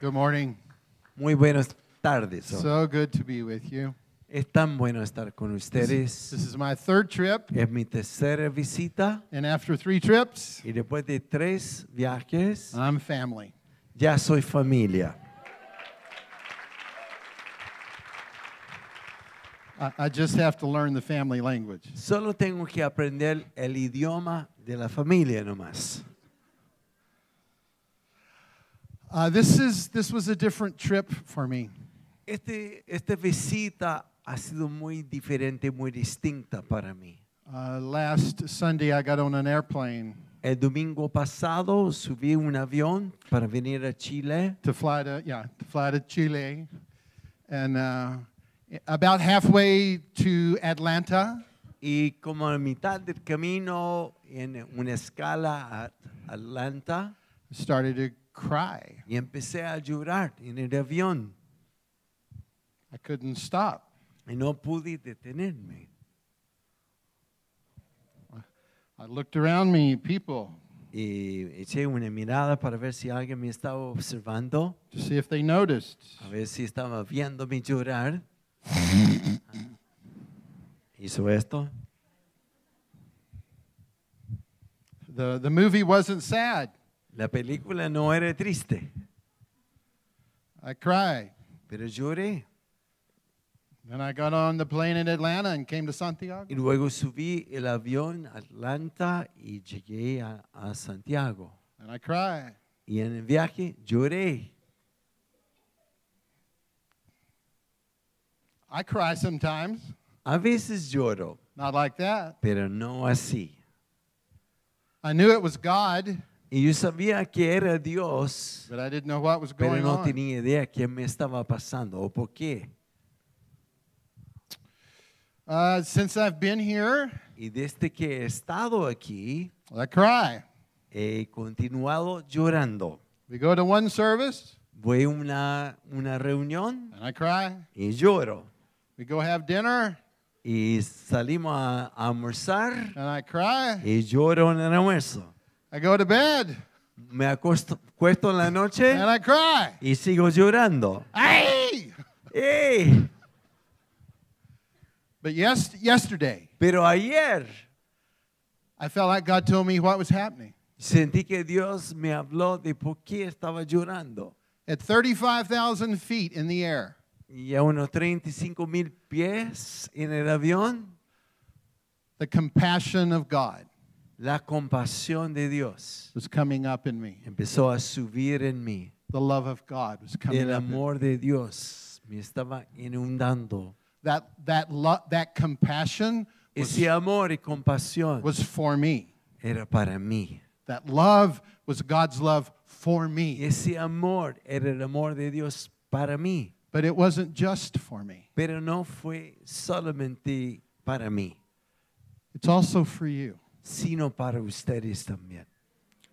Good morning. Muy buenas tardes. So good to be with you. es tan bueno estar con This, ustedes. this is my third trip, Es mi tercera visita and after three trips, y después de tres viajes I'm family. ya soy familia. I, I just have to learn the family language. Solo tengo que aprender el idioma de la familia nomás. Uh, this is this was a different trip for me. Este, esta visita ha sido muy diferente, muy distinta para mí. Uh, last Sunday, I got on an airplane El domingo pasado subí un avión para venir a Chile to fly to yeah to fly to Chile, and uh, about halfway to Atlanta, y como a mitad del camino en una escala a Atlanta I started to cry. y empecé a llorar en el avión I couldn't stop. y no pude detenerme. I looked around me, people, Y eché una mirada para ver si alguien me estaba observando, to see if they noticed. a ver si estaba viéndome llorar. Hizo esto. The, the movie wasn't sad. La película no era triste, I cried. pero lloré. Then I got on the plane in Atlanta and came to Santiago. Y luego subí el avión a Atlanta y llegué a, a Santiago. And I cried. Y en el viaje lloré. I cry sometimes. A veces lloro, Not like that. pero no así. I knew it was God, Y yo sabía que era Dios, but I didn't know what was pero going no on. tenía idea qué me estaba pasando o por qué. Uh, since I've been here, Y desde que he estado aquí, I cry. he continuado llorando. We go to one service Voy a una, una reunión and I cry. y lloro. We go have dinner Y salimos a, a almorzar and I cry. y lloro en el almuerzo. I go to bed Me acuesto acuesto en la noche and I cry. y sigo llorando. Hey! ¡Ey! But yes, yesterday, Pero ayer I felt like God told me what was happening. sentí que Dios me habló de por qué estaba llorando. At 35,000 feet in the air, Y a unos 35 mil pies en el avión, the compassion of God la compasión de Dios was coming up in me. empezó a subir en mí. The love of God was coming El up. in amor de Dios me estaba inundando. That, that, that compassion was, Ese amor y compasión was for me. era para mí. That love was God's love for me. Ese amor era el amor de Dios para mí. But it wasn't just for me, Pero no fue solamente para mí, it's also for you. Sino para ustedes también.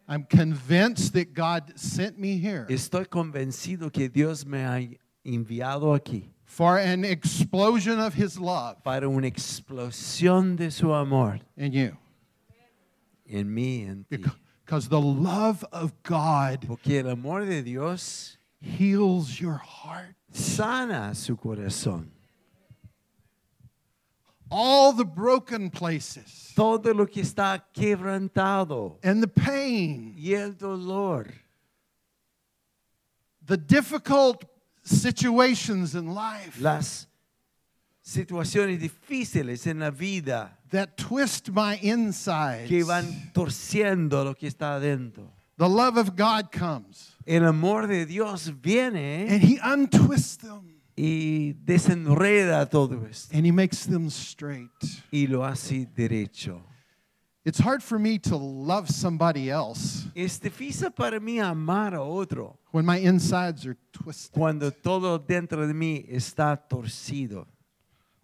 I'm convinced that God sent me here Estoy convencido que Dios me ha enviado aquí for an explosion of His love para una explosión de su amor in you. en mí y en ti. Because the love of God Porque el amor de Dios heals your heart. sana su corazón. All the broken places Todo lo que está quebrantado and the pain, y el dolor, the difficult situations in life las situaciones difíciles en la vida that twist my insides. que van torciendo lo que está adentro. The love of God comes El amor de Dios viene and He untwists them y desenreda todo esto and He makes them straight. y lo hace derecho. It's hard for me to love somebody else Es difícil para mí amar a otro when my insides are twisted. cuando todo dentro de mí está torcido.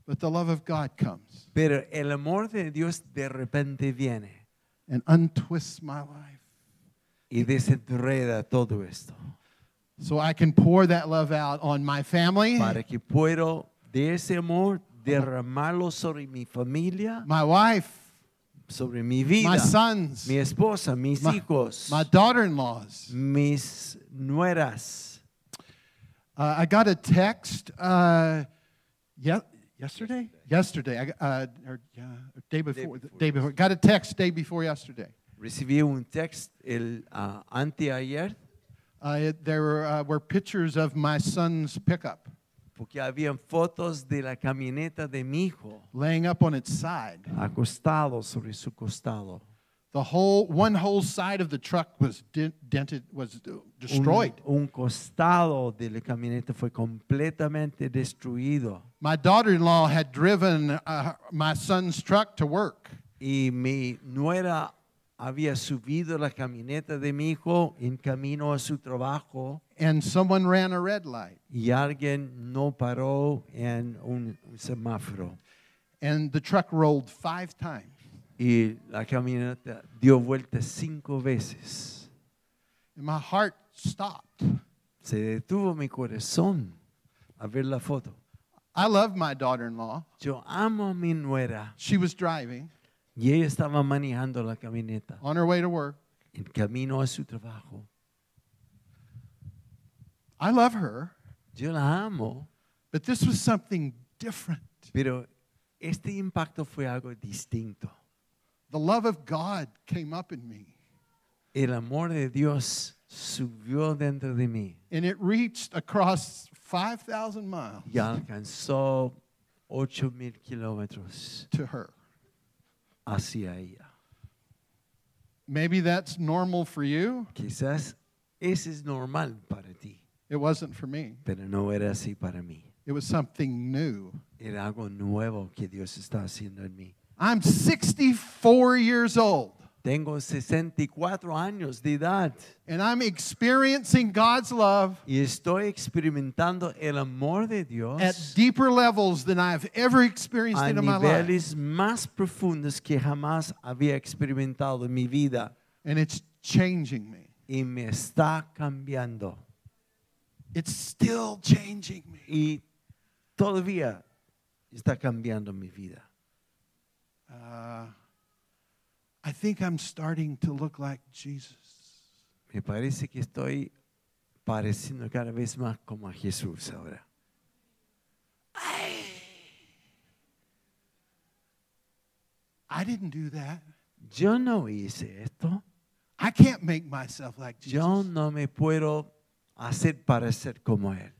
But the love of God comes Pero el amor de Dios de repente viene and untwists my life. y desenreda todo esto So I can pour that love out on my family, para que puedo de ese amor derramarlo sobre mi familia, my wife, sobre mi vida, my sons, mi esposa, mis my, hijos, my daughter in laws, mis nueras, Uh, I got a text uh, ye- yesterday. Yesterday, I, uh, or yeah, or day before. before Day before. Got a text day before yesterday. Recibí un text el ah, anteayer Uh, there were, uh, were pictures of my son's pickup porque habían fotos de la camioneta de mi hijo laying up on its side. acostado sobre su costado. The whole one whole side of the truck was dent, dented, was destroyed. Un, un costado de la camioneta fue completamente destruido. My daughter-in-law had driven uh, my son's truck to work, Y mi nuera había subido la camioneta de mi hijo en camino a su trabajo and someone ran a red light, y alguien no paró en un, semáforo. and the truck rolled five times. Y la camioneta dio vueltas cinco veces. And my heart stopped. Se detuvo mi corazón a ver la foto. I love my daughter-in-law. Yo amo a mi nuera She was driving y ella estaba manejando la camioneta on her way to work. en camino a su trabajo. I love her, Yo la amo, but this was something different. pero este impacto fue algo distinto. The love of God came up in me, El amor de Dios subió dentro de mí and it reached across 5,000 miles y alcanzó ocho mil kilómetros to her. Hacia ella. Maybe that's normal for you. Quizás ese es normal para ti, It wasn't for me. pero no era así para mí. It was something new. Era algo nuevo que Dios está haciendo en mí. I'm 64 years old, Tengo 64 años de edad and I'm experiencing God's love y estoy experimentando el amor de Dios at deeper levels than I've ever experienced a in my life. niveles más profundos que jamás había experimentado en mi vida And it's changing me. y me está cambiando. It's still changing me. Y todavía está cambiando mi vida. Uh, I think I'm starting to look like Jesus. Me parece que estoy pareciendo cada vez más como a Jesús ahora. I didn't do that. Yo no hice esto. I can't make myself like Jesus. Yo no me puedo hacer parecer como Él.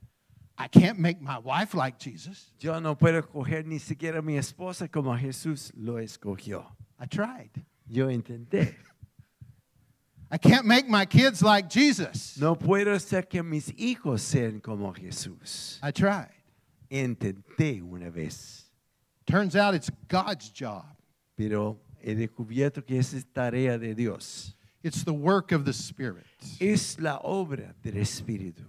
I can't make my wife like Jesus. Yo no puedo escoger ni siquiera mi esposa como Jesús lo escogió. I tried. Yo intenté. I can't make my kids like Jesus. No puedo hacer que mis hijos sean como Jesús. I tried. Intenté una vez, Turns out it's God's job. pero he descubierto que esa es tarea de Dios. It's the work of the Spirit. Es la obra del Espíritu.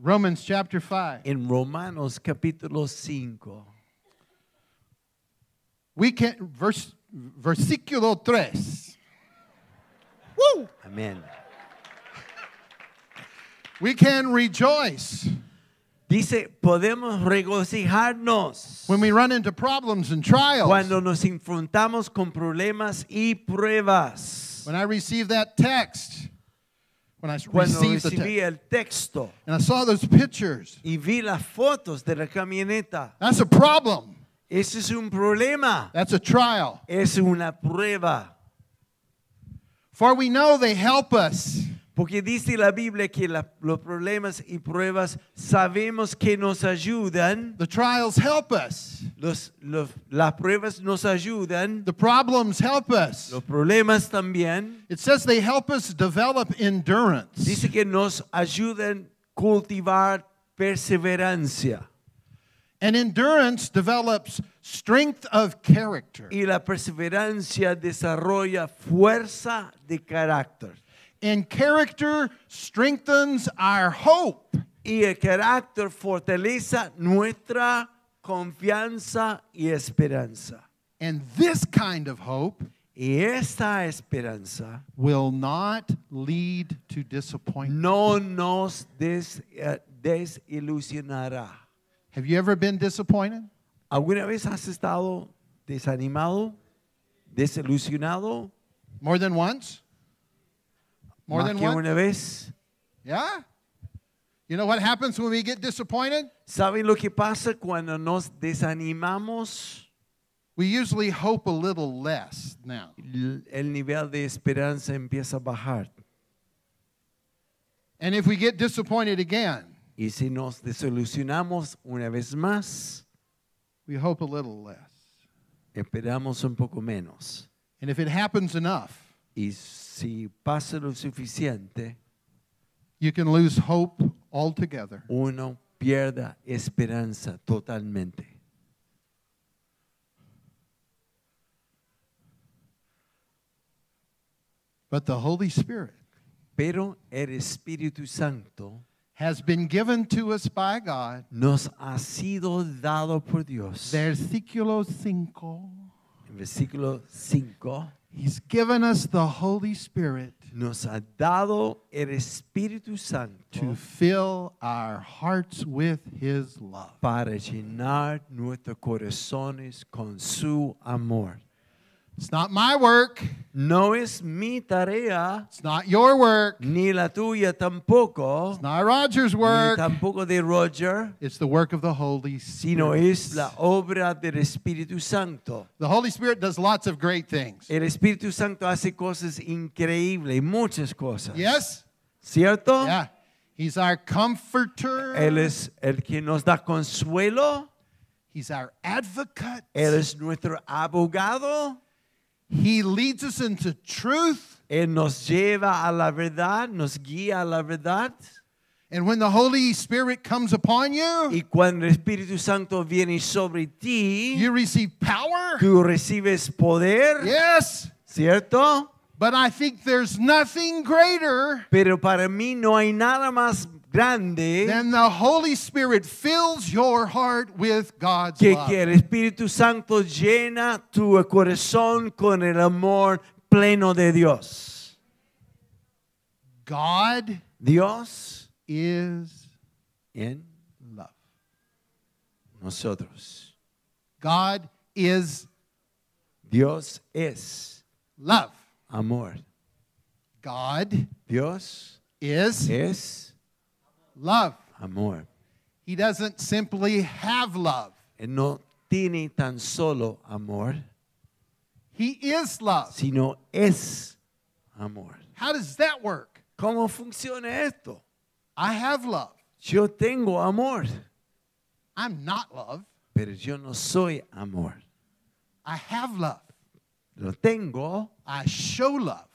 Romans chapter 5. En Romanos capítulo 5, We can verse versículo 3. Woo! amén. We can rejoice Dice, podemos regocijarnos when we run into problems and trials. cuando nos enfrentamos con problemas y pruebas. When I received that text, when I Cuando received the recibí text, el texto and I saw those pictures, y vi las fotos de la camioneta, that's a problem. Ese es un problema, That's a trial. es una prueba. For we know they help us. Porque dice la Biblia que la- los problemas y pruebas sabemos que nos ayudan, The trials help us. los, los- las pruebas nos ayudan, The problems help us. los problemas también. It says they help us develop endurance. Dice que nos ayudan cultivar perseverancia. And endurance develops strength of character. Y la perseverancia desarrolla fuerza de carácter. And character strengthens our hope. Y el carácter fortalece nuestra confianza y esperanza. And this kind of hope Y esta esperanza will not lead to disappointment. no nos des- eh, desilusionará. Have you ever been disappointed? ¿Alguna vez has estado desanimado, desilusionado? More than once? More than once? una vez. Yeah? You know what happens when we get disappointed? ¿Saben lo que pasa cuando nos desanimamos? We usually hope a little less now. El nivel de esperanza empieza a bajar. And if we get disappointed again, Y si nos desilusionamos una vez más, we hope a little less. esperamos un poco menos. And if it happens enough, Y si pasa lo suficiente, you can lose hope altogether. uno pierda esperanza totalmente. But the Holy Spirit Pero el Espíritu Santo has been given to us by God. nos ha sido dado por Dios. Versículo 5. En versículo 5 He's given us the Holy Spirit nos ha dado el Espíritu Santo to fill our hearts with His love. para llenar nuestros corazones con su amor. It's not my work, No es mi tarea, it's not your work, ni la tuya tampoco, it's not Roger's work. ni tampoco de Roger, It's the work of the Holy Spirit. sino es la obra del Espíritu Santo. The Holy Spirit does lots of great things. El Espíritu Santo hace cosas increíbles, muchas cosas. Yes? ¿Cierto? Yeah. He's our comforter. Él es el que nos da consuelo. He's our advocate. Él es nuestro abogado. He leads us into truth. Él nos lleva a la verdad, nos guía a la verdad. And when the Holy Spirit comes upon you, Y cuando el Espíritu Santo viene sobre ti, you receive power. tú recibes poder, Yes. ¿cierto? But I think there's nothing greater Pero para mí no hay nada más grande than the Holy Spirit fills your heart with God's que love. que el Espíritu Santo llena tu corazón con el amor pleno de Dios. God Dios is in love. nosotros. God is Dios es love. amor. God Dios is es love. amor. He doesn't simply have love. Él no tiene tan solo amor, He is love. sino es amor. How does that work? ¿Cómo funciona esto? I have love. Yo tengo amor, I'm not love. pero yo no soy amor. I have love. Lo tengo, I show love.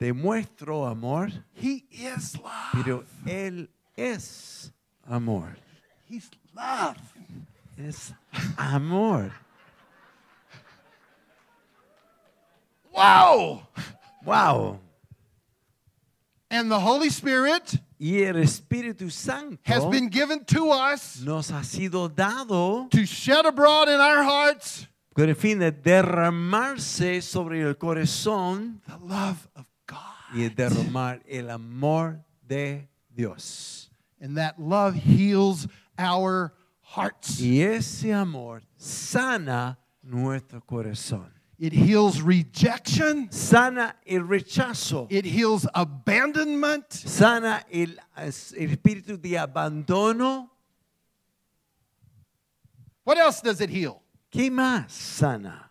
demuestro amor, He is love. pero Él es amor. He's love. Es amor. Wow. ¡Wow! And the Holy Spirit Y el Espíritu Santo has been given to us nos ha sido dado to shed abroad in our hearts con el fin de derramarse sobre el corazón the love of God. y derramar el amor de Dios. And that love heals our hearts. Y ese amor sana nuestro corazón. It heals rejection. Sana el rechazo. It heals abandonment. Sana el, el espíritu de abandono. What else does it heal? ¿Qué más sana?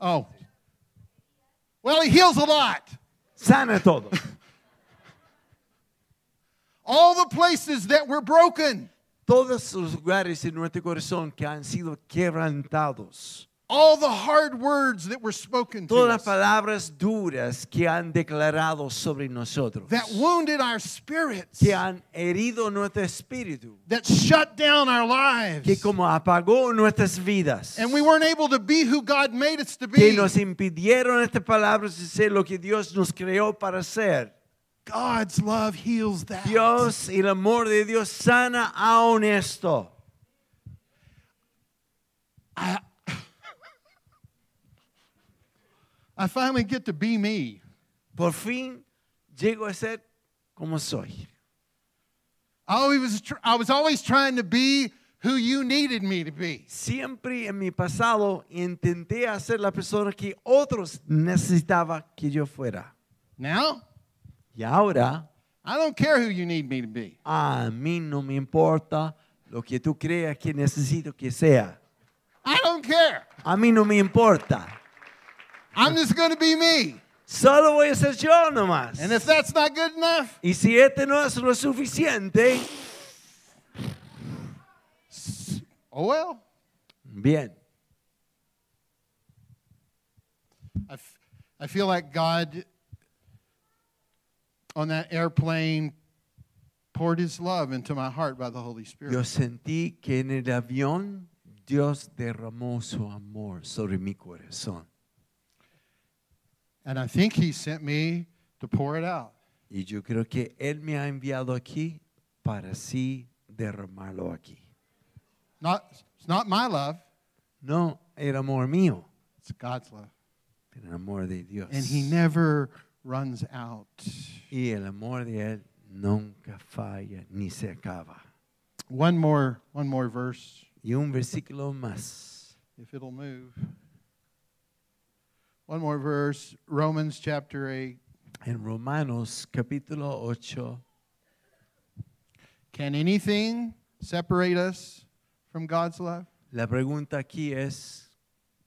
Oh. Well, he heals a lot. Sana todo. All the places that were broken, Todos los lugares en nuestro corazón que han sido quebrantados. All the hard words that were spoken to Todas las us, palabras duras que han declarado sobre nosotros. that wounded our spirits, Que han herido nuestro espíritu. that shut down our lives, Que como apagó nuestras vidas. and we weren't able to be who God made us to be. que nos impidieron estas palabras de ser lo que Dios nos creó para ser. God's love heals that. Dios y el amor de Dios sana aún esto. I, I finally get to be me. Por fin llego a ser como soy. I always I was always trying to be who you needed me to be. Siempre en mi pasado intenté hacer la persona que otros necesitaban que yo fuera. Now, Y ahora, I don't care who you need me to be. a mí no me importa lo que tú creas que necesito que sea. I don't care. A mí no me importa. I'm just going to be me. Solo voy a ser yo nomás. And if that's not good enough, Y si este no es lo suficiente, oh well. bien. I, I feel like God on that airplane poured his love into my heart by the Holy Spirit. Yo sentí que en el avión Dios derramó su amor sobre mi corazón. And I think he sent me to pour it out. Y yo creo que Él me ha enviado aquí para así derramarlo aquí. Not, it's not my love, No el amor mío, it's God's love. el amor de Dios. And he never runs out. y el amor de Él nunca falla ni se acaba. One more, one more verse, Y un versículo más. if it'll move. One more verse, Romans chapter 8. En Romanos capítulo 8, Can anything separate us from God's love? la pregunta aquí es,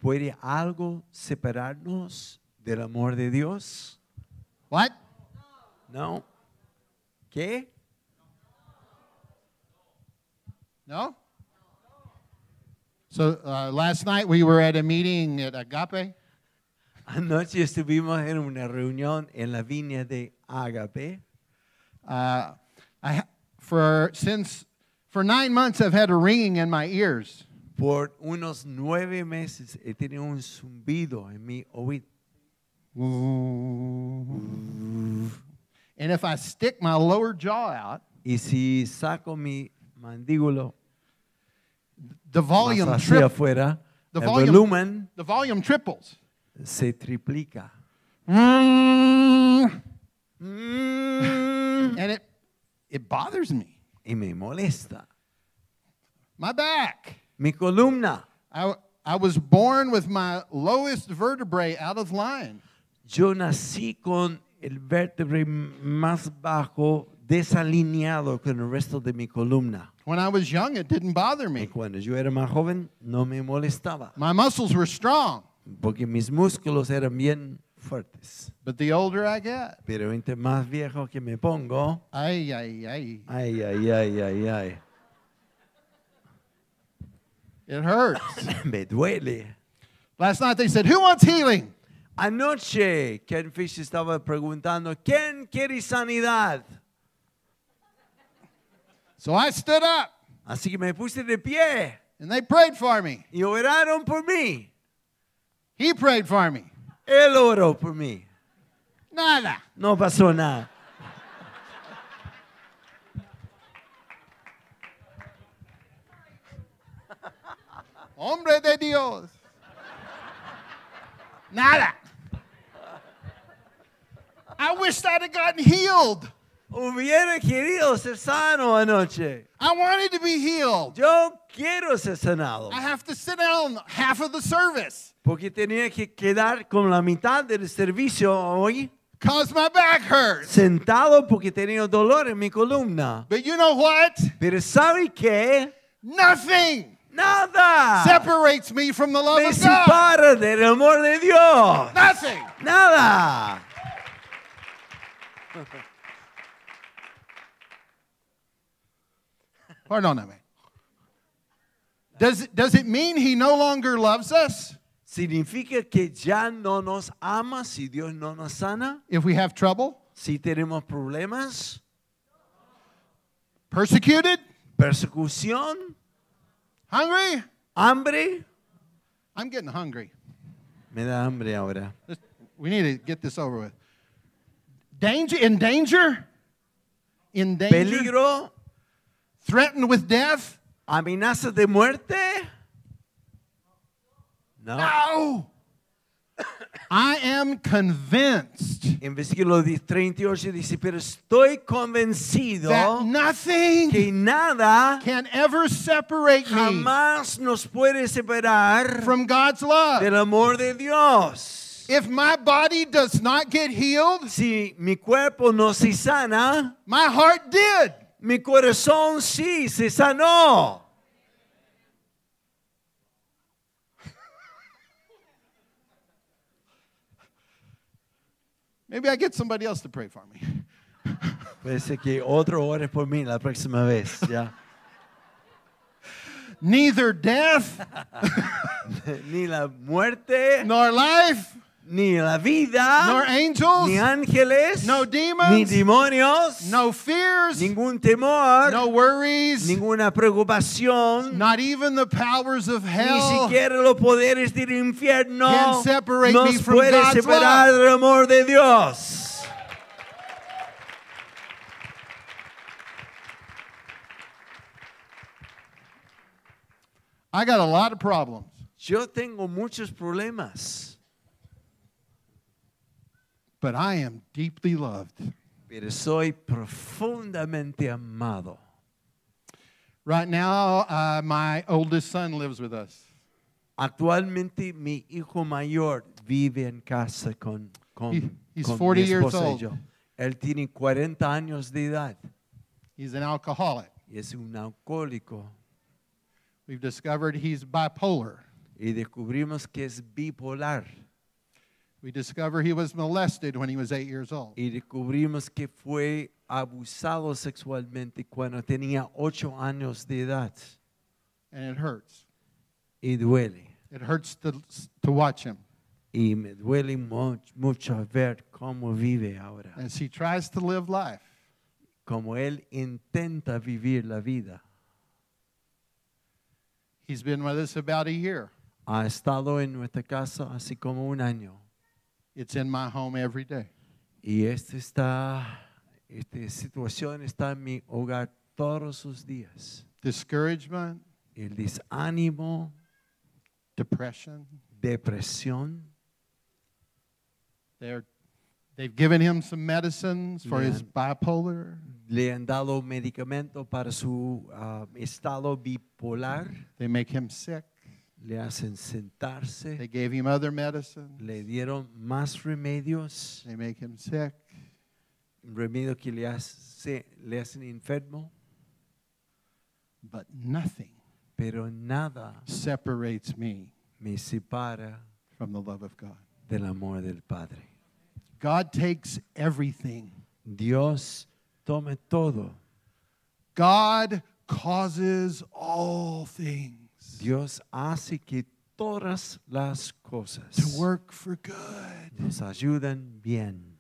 ¿puede algo separarnos del amor de Dios? What? No. ¿Qué? No? So uh, last night we were at a meeting at Agape, Anoche estuvimos en una reunión en la viña de Agape. Uh, I for since for nine months I've had a ringing in my ears, Por unos nueve meses he tenido un zumbido en mi oído. and if I stick my lower jaw out, Y si saco mi mandíbulo the volume hacia afuera, the volume- volumen the volume triples. Se triplica. And Mm. it it bothers me. y me molesta. My back. Mi columna. I I was born with my lowest vertebrae out of line. Yo nací con el vértebre más bajo desalineado con el resto de mi columna. When I was young, it didn't bother me. Y cuando yo era más joven no me molestaba, My muscles were strong, porque mis músculos eran bien fuertes. but the older I get, Pero entre más viejo que me pongo, ay, ay, ay, ay, ay, ay, ay, ay, it hurts. me duele. Last night they said, Who wants healing? Anoche Ken Fish estaba preguntando, ¿quién quiere sanidad? So I stood up Así que me puse de pie and they prayed for me. y oraron por mí. He prayed for me. Él oró por mí. Nada. No pasó nada. Hombre de Dios. Nada. I wish I'd have gotten healed. Hubiera querido ser sano anoche. I wanted to be healed. Yo quiero ser sanado. I have to sit down half of the service Porque tenía que quedar con la mitad del servicio hoy because my back hurts. sentado porque tenía dolor en mi columna. But you know what? Pero ¿sabe qué? Nothing Nada. separates me from the love Me of God. separa del amor de Dios. Nothing. Nada. Perdóname. Does it, does it mean he no longer loves us ¿Significa que ya no nos ama si Dios no nos sana? if we have trouble? Si tenemos problemas, Persecuted? persecución, Hungry? hambre. I'm getting hungry. Me da hambre ahora. We need to get this over with. Danger? In danger? In danger? Peligro, Threatened with death? amenazas de muerte. No. No. I am convinced En versículo 10, 38 dice, pero estoy convencido that nothing que nada can ever separate me jamás nos puede separar from God's love. del amor de Dios. If my body does not get healed, Si mi cuerpo no se sana, my heart did. Mi corazón sí se sanó. Maybe I get somebody else to pray for me. Parece que otro ore por mí la próxima vez. Ya. Neither death ni la muerte, nor life ni la vida, nor angels, ni ángeles, no ni demons, demonios, no fears, ningún temor, no worries, ninguna preocupación, not even the powers of ni hell siquiera los poderes del infierno can separate me from puede God's separar love. del amor de Dios. I got a lot of problems, Yo tengo muchos problemas, but I am deeply loved. pero soy profundamente amado. Right now, uh, my oldest son lives with us. Actualmente mi hijo mayor vive en casa con, con, He- he's con 40 mi years y old. yo. Él tiene 40 años de edad He's an alcoholic. es un alcohólico. We've discovered he's bipolar. Y descubrimos que es bipolar. We discovered he was molested when he was eight years old. Y descubrimos que fue abusado sexualmente cuando tenía 8 años de edad. And it hurts. Y duele. It hurts to, to watch him Y me duele mu- mucho ver cómo vive ahora. as he tries to live life. Como él intenta vivir la vida. He's been with us about a year. Ha estado en nuestra casa así como un año. It's in my home every day. Y este está, esta situación está en mi hogar todos los días. Discouragement, El desánimo, depression. depresión. They're, they've given him some medicines for his bipolar. Le han dado medicamento para su ah, estado bipolar. They make him sick. Le hacen sentarse. They gave him other medicine. Le dieron más remedios. They make him sick. Remedios que le, hace, le hacen enfermo. But nothing Pero nada separates me me separa from the love of God. del amor del Padre. God takes everything. Dios tome todo. God causes all things Dios hace que todas las cosas to work for good nos ayudan bien.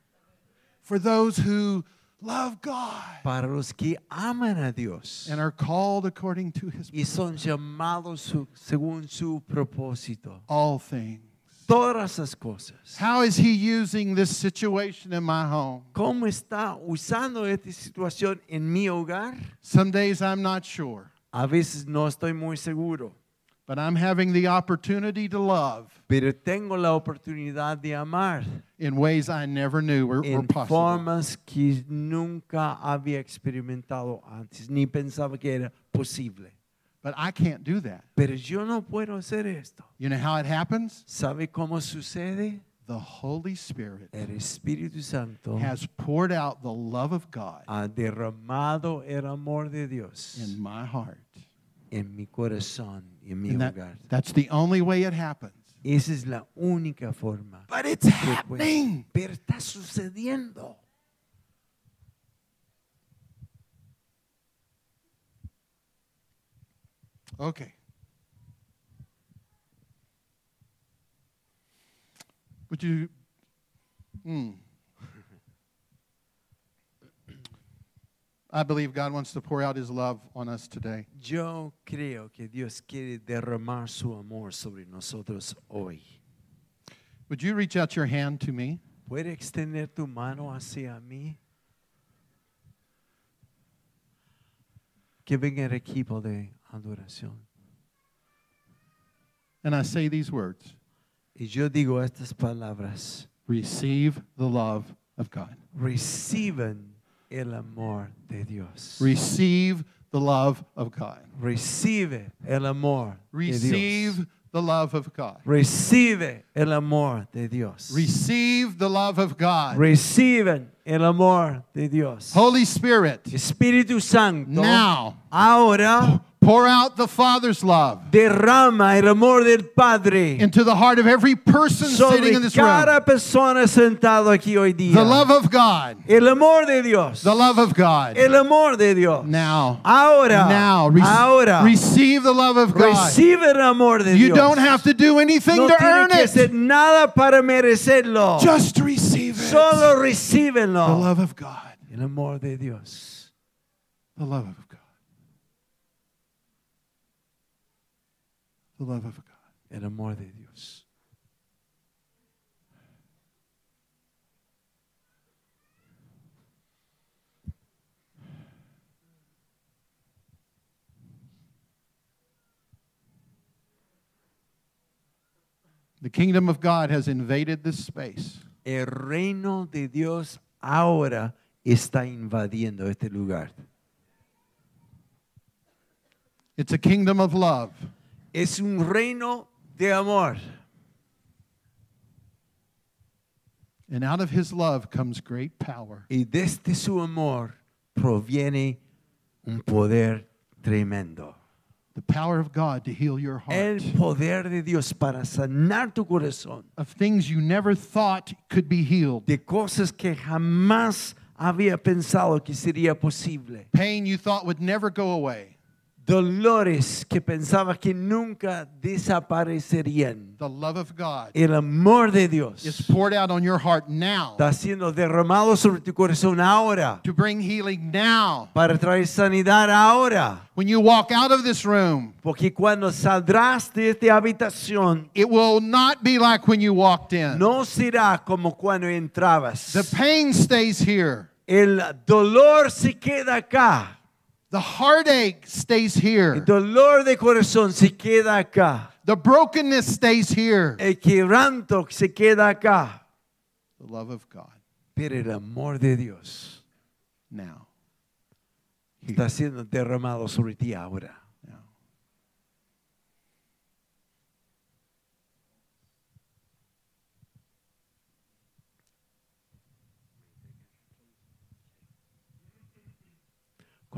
for those who love God Para los que aman a Dios and are called according to his y son llamados su- según su propósito. all things. Todas las cosas. How is he using this situation in my home? ¿Cómo está usando esta situación en mi hogar? Some days I'm not sure, A veces no estoy muy seguro, but I'm having the opportunity to love pero tengo la oportunidad de amar in ways I never knew were, were possible. formas que nunca había experimentado antes, ni pensaba que era posible. But I can't do that. Pero yo no puedo hacer esto. You know how it happens? ¿Sabe cómo sucede? The Holy Spirit El Espíritu Santo has poured out the love of God ha derramado el amor de Dios in my heart. en mi corazón y en mi And hogar. that, that's the only way it happens. Esa es la única forma. But it's puede- happening. Pero está sucediendo. Okay. Would you? Hmm. I believe God wants to pour out His love on us today. Yo creo que Dios quiere derramar su amor sobre nosotros hoy. Would you reach out your hand to me? ¿Puede extender tu mano hacia mí? Que venga el equipo de adoración. And I say these words Y yo digo estas palabras. Receive the love of God. Reciban el amor de Dios. Receive the love of God. Recibe el amor de Dios. Receive the love of God. Recibe el amor de Dios. Receive the love of God. Reciben el amor de Dios. Holy Spirit, Espíritu Santo, now ahora pour out the Father's love derrama el amor del Padre into the heart of every person sitting in this room. cada persona sentado aquí hoy día. The love of God. El amor de Dios. The love of God. El amor de Dios. Now. Ahora. Now. Re- ahora. Receive the love of God. Recibe el amor de You Dios. don't have to do anything no to earn que it. hacer nada para merecerlo. Just receive it. Solo The love of God. El amor de Dios. The love of God. The love of God. El amor de Dios. The kingdom of God has invaded this space. El reino de Dios ahora está invadiendo este lugar. It's a kingdom of love. Es un reino de amor. And out of his love comes great power. Y desde su amor proviene un poder tremendo. The power of God to heal your heart. El poder de Dios para sanar tu corazón Of things you never thought could be healed. de cosas que jamás había pensado que sería posible. Pain you thought would never go away. Dolores que pensabas que nunca desaparecerían. The love of God El amor de is Dios poured out on your heart now está siendo derramado sobre tu corazón ahora to bring healing now. para traer sanidad ahora. When you walk out of this room, Porque cuando saldrás de esta habitación, it will not be like when you walked in. no será como cuando entrabas. The pain stays here. El dolor se queda acá. The heartache stays here. El here. dolor de corazón se queda acá. The brokenness stays here. El quebranto se queda acá. The love of God Pero el amor de Dios now. está siendo derramado sobre ti ahora.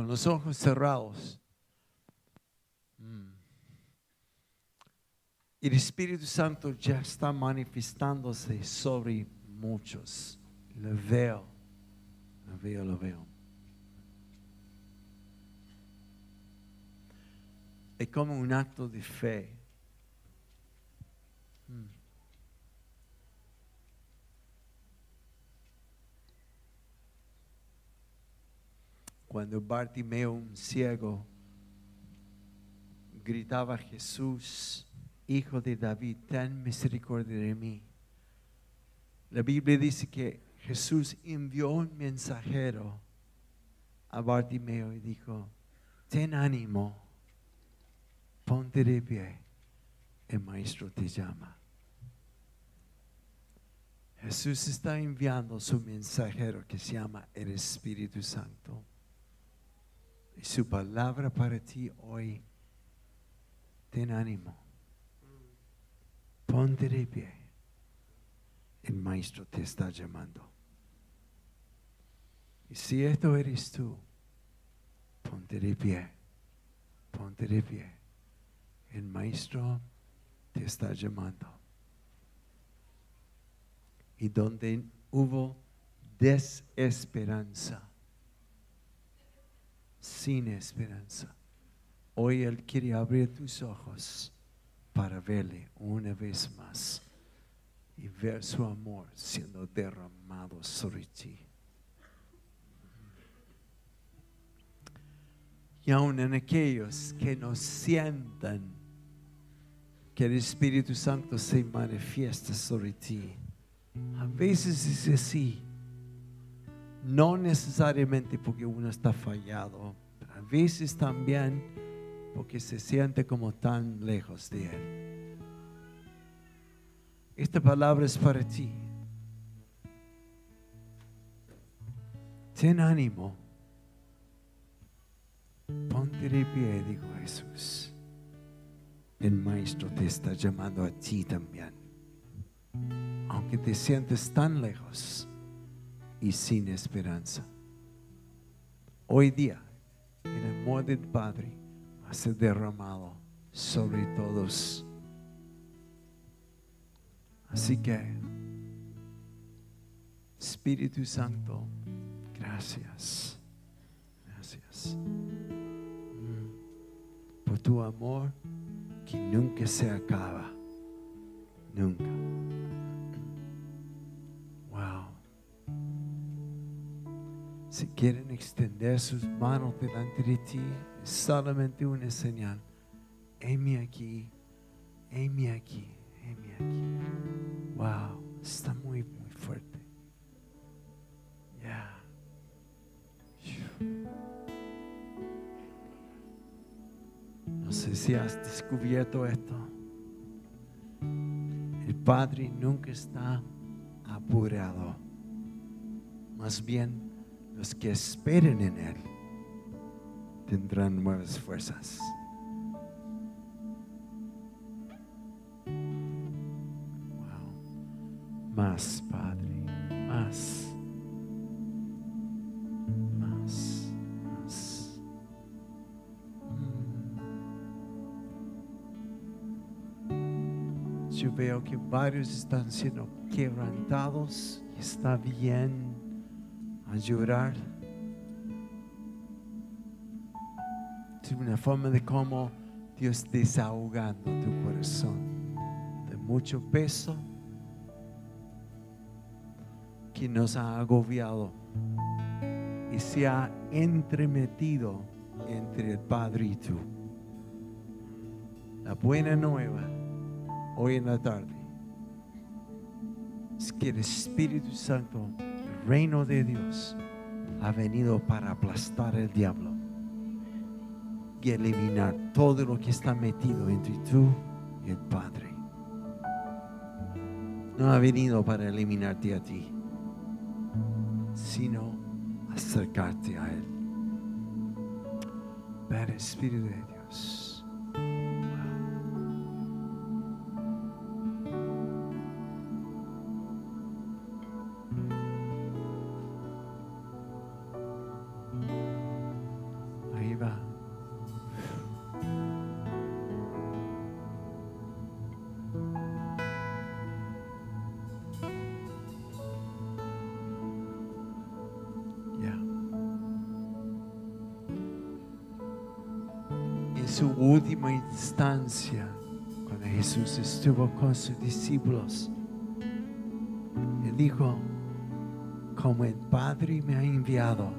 Con los ojos cerrados. Mm. El Espíritu Santo ya está manifestándose sobre muchos. Lo veo, lo veo, lo veo. Es como un acto de fe. Cuando Bartimeo, un ciego, gritaba Jesús, Hijo de David, ten misericordia de mí. La Biblia dice que Jesús envió un mensajero a Bartimeo y dijo, ten ánimo, ponte de pie, el maestro te llama. Jesús está enviando su mensajero que se llama el Espíritu Santo. Su palabra para ti hoy, ten ánimo, ponte de pie. El maestro te está llamando. Y si esto eres tú, ponte de pie, ponte de pie. El maestro te está llamando. Y donde hubo desesperanza, sin esperanza, hoy Él quiere abrir tus ojos para verle una vez más y ver su amor siendo derramado sobre ti. Y aún en aquellos que no sientan que el Espíritu Santo se manifiesta sobre ti, a veces es así. No necesariamente porque uno está fallado, a veces también porque se siente como tan lejos de Él. Esta palabra es para ti. Ten ánimo. Ponte de pie, dijo Jesús. el Maestro te está llamando a ti también. Aunque te sientes tan lejos y sin esperanza. Hoy día, el amor del Padre va a ser derramado sobre todos. Así que, Espíritu Santo, gracias. Gracias. Por tu amor que nunca se acaba. Nunca. Si quieren extender sus manos delante de ti, es solamente una señal. Heme aquí, heme aquí, heme aquí. Wow, está muy, muy fuerte. Ya. No sé si has descubierto esto. El Padre nunca está apurado. Más bien, los que esperen en Él tendrán nuevas fuerzas. Wow. Más, Padre, más. Mm. Yo veo que varios están siendo quebrantados está bien a llorar. Es una forma de cómo Dios desahogando tu corazón de mucho peso que nos ha agobiado y se ha entremetido entre el Padre y tú. La buena nueva hoy en la tarde es que el Espíritu Santo, reino de Dios, ha venido para aplastar el diablo y eliminar todo lo que está metido entre tú y el Padre. No ha venido para eliminarte a ti, sino acercarte a Él. Ven Espíritu de Dios. Su última instancia, cuando Jesús estuvo con sus discípulos, Él dijo, como el Padre me ha enviado,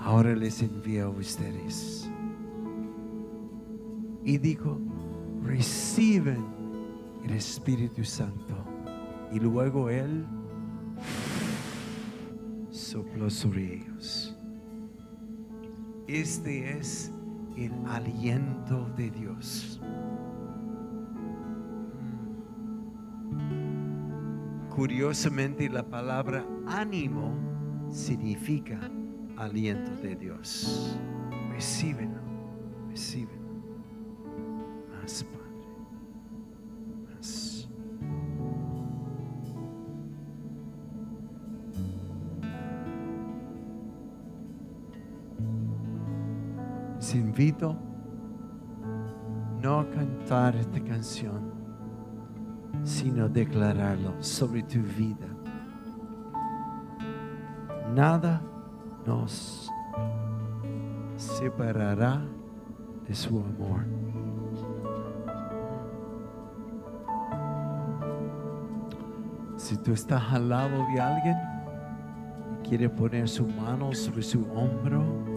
ahora les envío a ustedes. Y dijo, reciben el Espíritu Santo. Y luego Él sopló sobre ellos. Este es el aliento de Dios. Curiosamente la palabra ánimo significa aliento de Dios. Recíbelo, recíbelo. Invito no a cantar esta canción, sino declararlo sobre tu vida. Nada nos separará de su amor. Si tú estás al lado de alguien y quiere poner su mano sobre su hombro,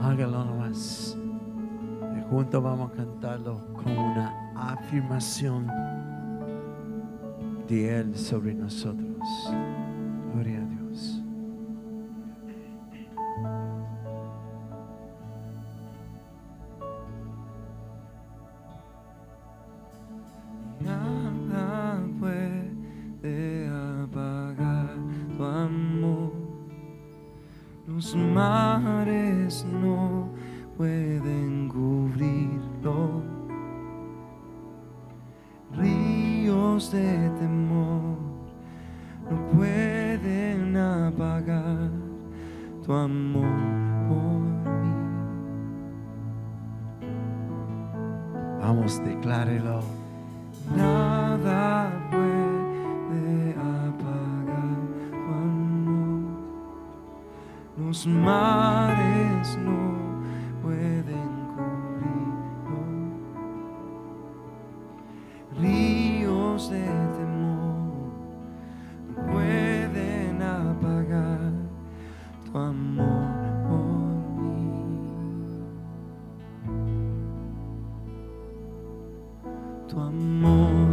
hágalo nomás. Y juntos vamos a cantarlo con una afirmación de Él sobre nosotros. Gloria a Dios. Tu amor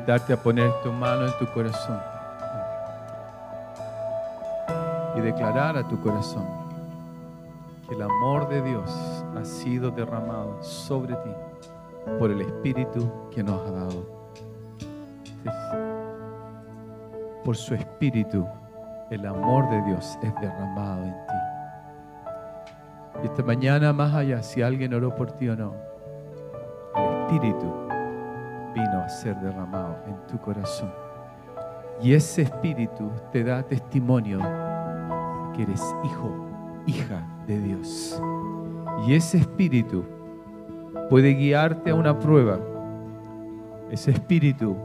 invitarte a poner tu mano en tu corazón y declarar a tu corazón que el amor de Dios ha sido derramado sobre ti por el Espíritu que nos ha dado. Por su Espíritu, el amor de Dios es derramado en ti. Y esta mañana, más allá, si alguien oró por ti o no, el Espíritu vino a ser derramado en tu corazón. Y ese espíritu te da testimonio que eres hijo, hija de Dios. Y ese espíritu puede guiarte a una prueba. Ese espíritu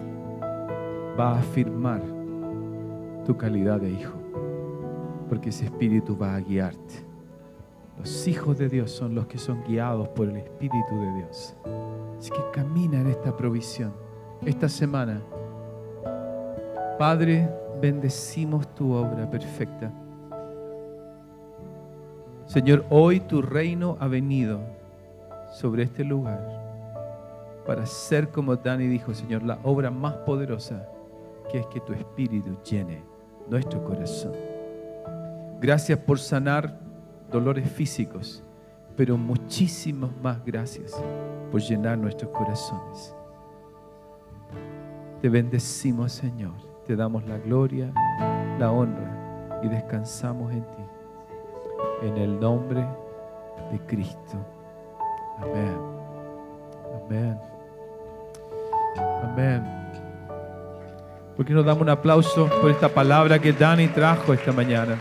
va a afirmar tu calidad de hijo. Porque ese espíritu va a guiarte. Los hijos de Dios son los que son guiados por el Espíritu de Dios. Así que camina en esta provisión. Esta semana, Padre, bendecimos tu obra perfecta. Señor, hoy tu reino ha venido sobre este lugar para ser como Dani dijo, Señor, la obra más poderosa que es que tu espíritu llene nuestro corazón. Gracias por sanar dolores físicos, pero muchísimas más gracias por llenar nuestros corazones. Te bendecimos, Señor. Te damos la gloria, la honra y descansamos en ti. En el nombre de Cristo. Amén. Amén. Amén. ¿Por qué nos damos un aplauso por esta palabra que Dani trajo esta mañana?